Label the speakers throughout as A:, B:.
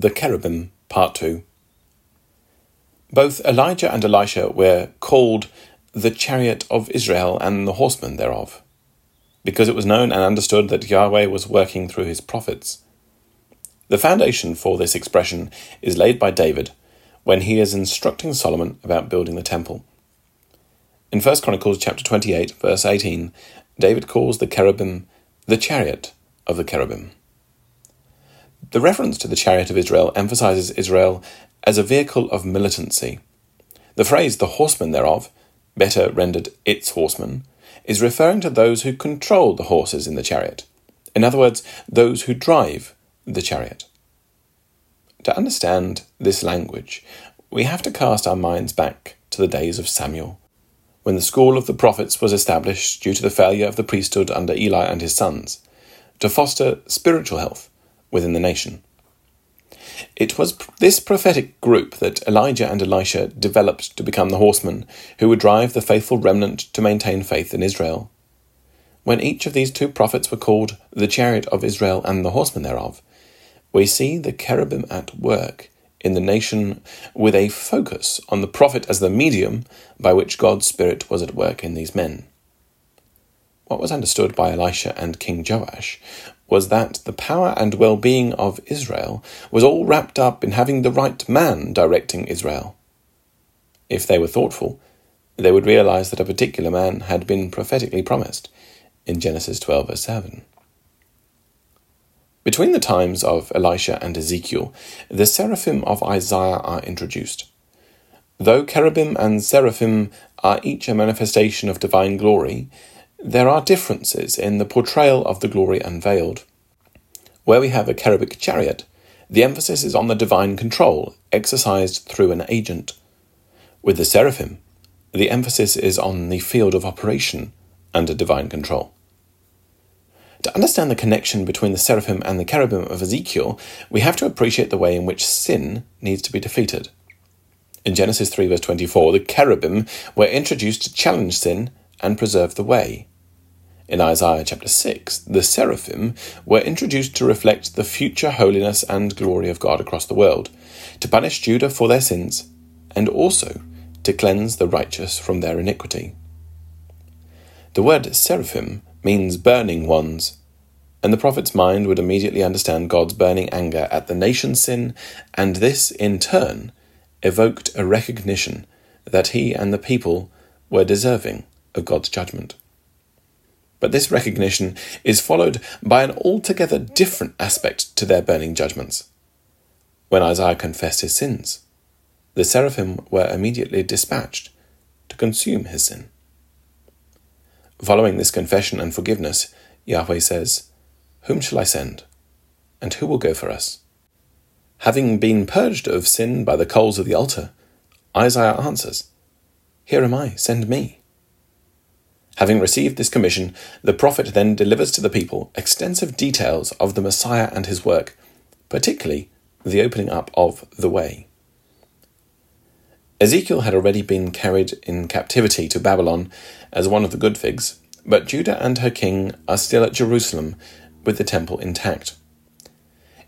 A: The Cherubim, Part 2. Both Elijah and Elisha were called the chariot of Israel and the horsemen thereof, because it was known and understood that Yahweh was working through his prophets. The foundation for this expression is laid by David when he is instructing Solomon about building the temple. In 1 Chronicles chapter 28 verse 18, David calls the cherubim the chariot of the cherubim. The reference to the chariot of Israel emphasizes Israel as a vehicle of militancy. The phrase the horsemen thereof, better rendered its horsemen, is referring to those who control the horses in the chariot. In other words, those who drive the chariot. To understand this language, we have to cast our minds back to the days of Samuel, when the school of the prophets was established due to the failure of the priesthood under Eli and his sons, to foster spiritual health within the nation. It was this prophetic group that Elijah and Elisha developed to become the horsemen who would drive the faithful remnant to maintain faith in Israel. When each of these two prophets were called the chariot of Israel and the horsemen thereof, we see the cherubim at work in the nation with a focus on the prophet as the medium by which God's Spirit was at work in these men. What was understood by Elisha and King Joash was that the power and well being of Israel was all wrapped up in having the right man directing Israel. If they were thoughtful, they would realize that a particular man had been prophetically promised in Genesis 12, verse 7. Between the times of Elisha and Ezekiel, the seraphim of Isaiah are introduced. Though cherubim and seraphim are each a manifestation of divine glory, there are differences in the portrayal of the glory unveiled. Where we have a cherubic chariot, the emphasis is on the divine control exercised through an agent. With the seraphim, the emphasis is on the field of operation under divine control. To understand the connection between the seraphim and the cherubim of Ezekiel, we have to appreciate the way in which sin needs to be defeated. In Genesis 3, verse 24, the cherubim were introduced to challenge sin and preserve the way. In Isaiah chapter 6, the seraphim were introduced to reflect the future holiness and glory of God across the world, to punish Judah for their sins, and also to cleanse the righteous from their iniquity. The word seraphim means burning ones, and the prophet's mind would immediately understand God's burning anger at the nation's sin, and this, in turn, evoked a recognition that he and the people were deserving of God's judgment. But this recognition is followed by an altogether different aspect to their burning judgments. When Isaiah confessed his sins, the seraphim were immediately dispatched to consume his sin. Following this confession and forgiveness, Yahweh says, Whom shall I send? And who will go for us? Having been purged of sin by the coals of the altar, Isaiah answers, Here am I, send me. Having received this commission, the prophet then delivers to the people extensive details of the Messiah and his work, particularly the opening up of the way. Ezekiel had already been carried in captivity to Babylon as one of the good figs, but Judah and her king are still at Jerusalem with the temple intact.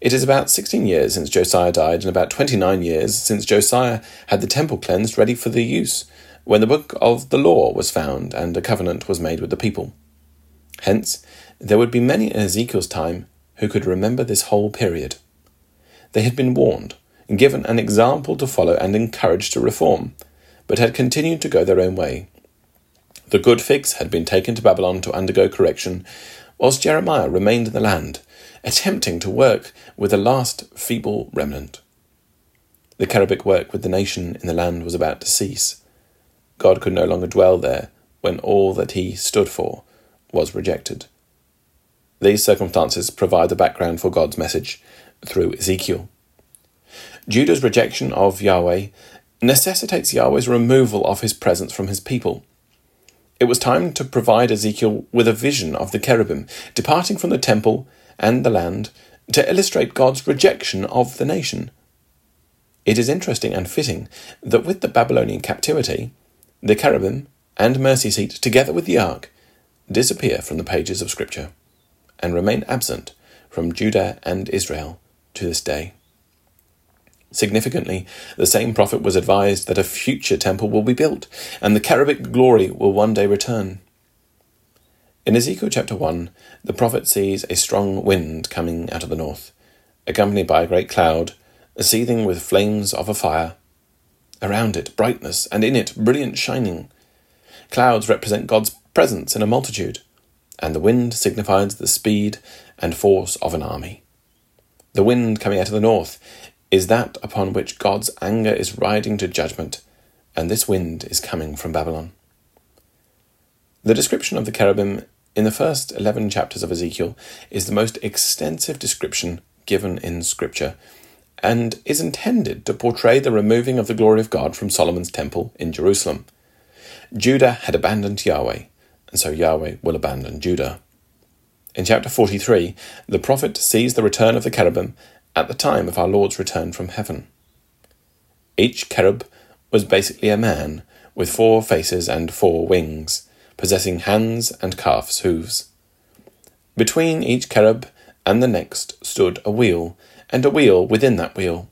A: It is about 16 years since Josiah died and about 29 years since Josiah had the temple cleansed ready for the use, when the book of the law was found and a covenant was made with the people. Hence, there would be many in Ezekiel's time who could remember this whole period. They had been warned given an example to follow and encouraged to reform, but had continued to go their own way. The good figs had been taken to Babylon to undergo correction, whilst Jeremiah remained in the land, attempting to work with the last feeble remnant. The cherubic work with the nation in the land was about to cease. God could no longer dwell there when all that he stood for was rejected. These circumstances provide the background for God's message through Ezekiel. Judah's rejection of Yahweh necessitates Yahweh's removal of his presence from his people. It was time to provide Ezekiel with a vision of the cherubim departing from the temple and the land to illustrate God's rejection of the nation. It is interesting and fitting that with the Babylonian captivity, the cherubim and mercy seat, together with the ark, disappear from the pages of Scripture and remain absent from Judah and Israel to this day. Significantly, the same prophet was advised that a future temple will be built, and the cherubic glory will one day return. In Ezekiel chapter 1, the prophet sees a strong wind coming out of the north, accompanied by a great cloud, seething with flames of a fire. Around it, brightness, and in it, brilliant shining. Clouds represent God's presence in a multitude, and the wind signifies the speed and force of an army. The wind coming out of the north is that upon which God's anger is riding to judgment, and this wind is coming from Babylon. The description of the cherubim in the first 11 chapters of Ezekiel is the most extensive description given in Scripture and is intended to portray the removing of the glory of God from Solomon's temple in Jerusalem. Judah had abandoned Yahweh, and so Yahweh will abandon Judah. In chapter 43, the prophet sees the return of the cherubim at the time of our Lord's return from heaven. Each cherub was basically a man with four faces and four wings, possessing hands and calf's hooves. Between each cherub and the next stood a wheel, and a wheel within that wheel.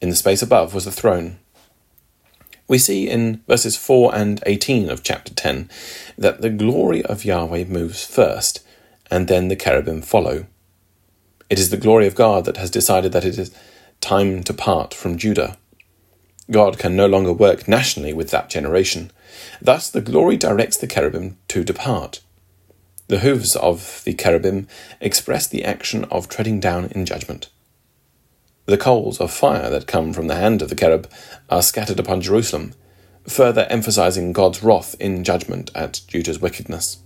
A: In the space above was a throne. We see in verses 4 and 18 of chapter 10 that the glory of Yahweh moves first, and then the cherubim follow. It is the glory of God that has decided that it is time to part from Judah. God can no longer work nationally with that generation. Thus, the glory directs the cherubim to depart. The hooves of the cherubim express the action of treading down in judgment. The coals of fire that come from the hand of the cherub are scattered upon Jerusalem, further emphasizing God's wrath in judgment at Judah's wickedness.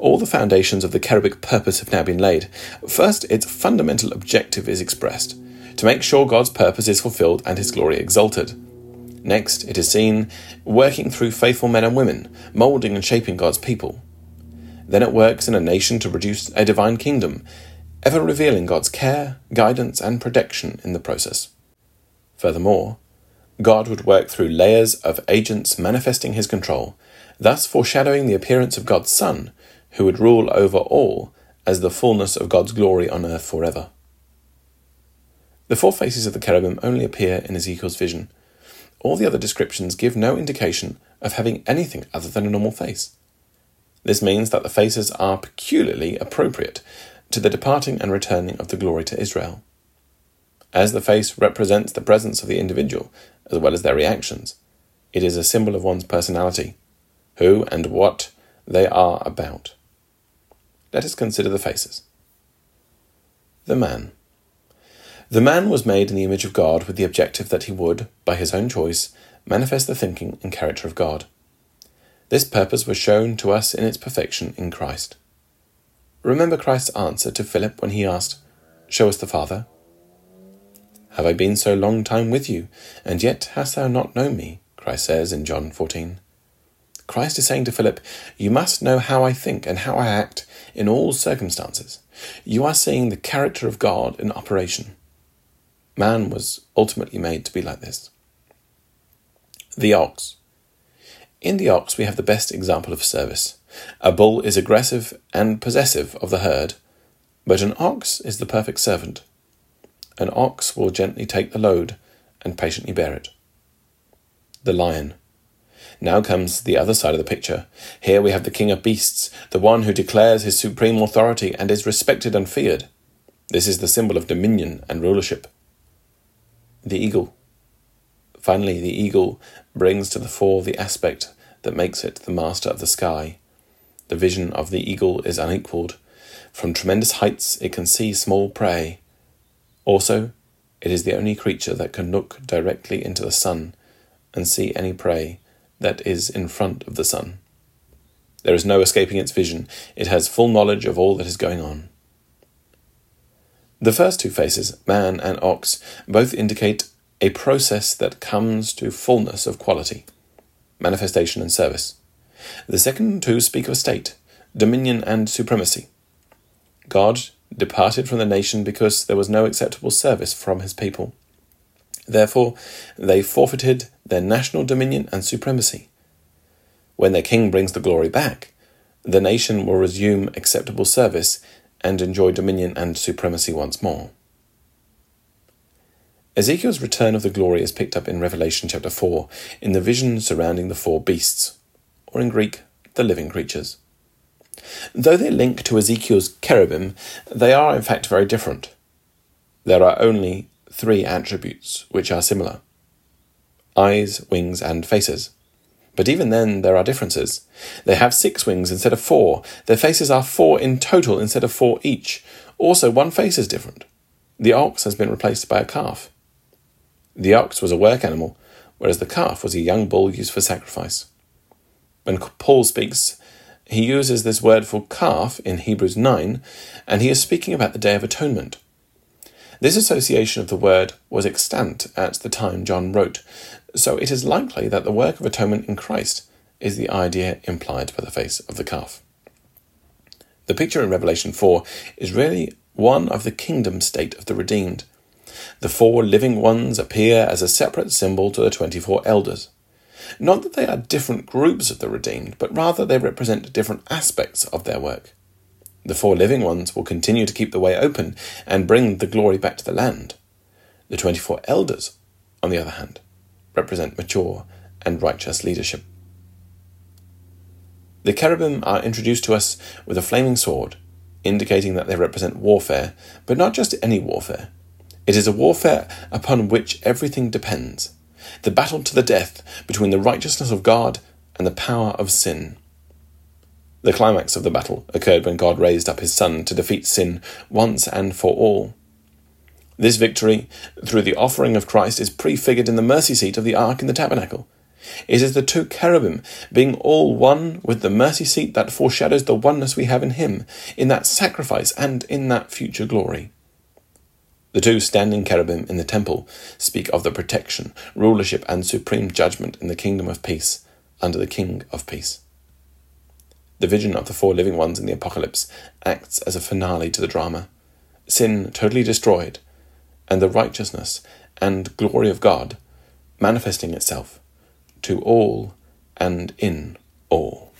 A: All the foundations of the cherubic purpose have now been laid. First, its fundamental objective is expressed to make sure God's purpose is fulfilled and his glory exalted. Next, it is seen working through faithful men and women, moulding and shaping God's people. Then it works in a nation to produce a divine kingdom, ever revealing God's care, guidance, and protection in the process. Furthermore, God would work through layers of agents manifesting his control, thus foreshadowing the appearance of God's Son, who would rule over all as the fullness of God's glory on earth forever. The four faces of the cherubim only appear in Ezekiel's vision. All the other descriptions give no indication of having anything other than a normal face. This means that the faces are peculiarly appropriate to the departing and returning of the glory to Israel. As the face represents the presence of the individual, as well as their reactions, it is a symbol of one's personality, who and what they are about. Let us consider the faces. The man. The man was made in the image of God with the objective that he would, by his own choice, manifest the thinking and character of God. This purpose was shown to us in its perfection in Christ. Remember Christ's answer to Philip when he asked, Show us the Father? Have I been so long time with you, and yet hast thou not known me? Christ says in John 14. Christ is saying to Philip, You must know how I think and how I act in all circumstances. You are seeing the character of God in operation. Man was ultimately made to be like this. The ox. In the ox, we have the best example of service. A bull is aggressive and possessive of the herd, but an ox is the perfect servant. An ox will gently take the load and patiently bear it. The lion. Now comes the other side of the picture. Here we have the king of beasts, the one who declares his supreme authority and is respected and feared. This is the symbol of dominion and rulership. The eagle. Finally, the eagle brings to the fore the aspect that makes it the master of the sky. The vision of the eagle is unequalled. From tremendous heights it can see small prey. Also, it is the only creature that can look directly into the sun and see any prey that is in front of the sun. There is no escaping its vision, it has full knowledge of all that is going on. The first two faces, man and ox, both indicate a process that comes to fullness of quality, manifestation and service. The second two speak of state, dominion and supremacy. God departed from the nation because there was no acceptable service from his people. Therefore, they forfeited their national dominion and supremacy. When their king brings the glory back, the nation will resume acceptable service and enjoy dominion and supremacy once more. Ezekiel's return of the glory is picked up in Revelation chapter 4 in the vision surrounding the four beasts, or in Greek, the living creatures. Though they link to Ezekiel's cherubim, they are in fact very different. There are only three attributes which are similar eyes, wings, and faces. But even then, there are differences. They have six wings instead of four. Their faces are four in total instead of four each. Also, one face is different. The ox has been replaced by a calf. The ox was a work animal, whereas the calf was a young bull used for sacrifice. When Paul speaks, he uses this word for calf in Hebrews 9, and he is speaking about the Day of Atonement. This association of the word was extant at the time John wrote, so it is likely that the work of atonement in Christ is the idea implied by the face of the calf. The picture in Revelation 4 is really one of the kingdom state of the redeemed. The four living ones appear as a separate symbol to the 24 elders. Not that they are different groups of the redeemed, but rather they represent different aspects of their work. The four living ones will continue to keep the way open and bring the glory back to the land. The 24 elders, on the other hand, represent mature and righteous leadership. The cherubim are introduced to us with a flaming sword, indicating that they represent warfare, but not just any warfare. It is a warfare upon which everything depends the battle to the death between the righteousness of God and the power of sin. The climax of the battle occurred when God raised up his Son to defeat sin once and for all. This victory, through the offering of Christ, is prefigured in the mercy seat of the ark in the tabernacle. It is the two cherubim being all one with the mercy seat that foreshadows the oneness we have in Him, in that sacrifice and in that future glory. The two standing cherubim in the temple speak of the protection, rulership, and supreme judgment in the kingdom of peace under the King of Peace. The vision of the four living ones in the apocalypse acts as a finale to the drama. Sin totally destroyed, and the righteousness and glory of God manifesting itself to all and in all.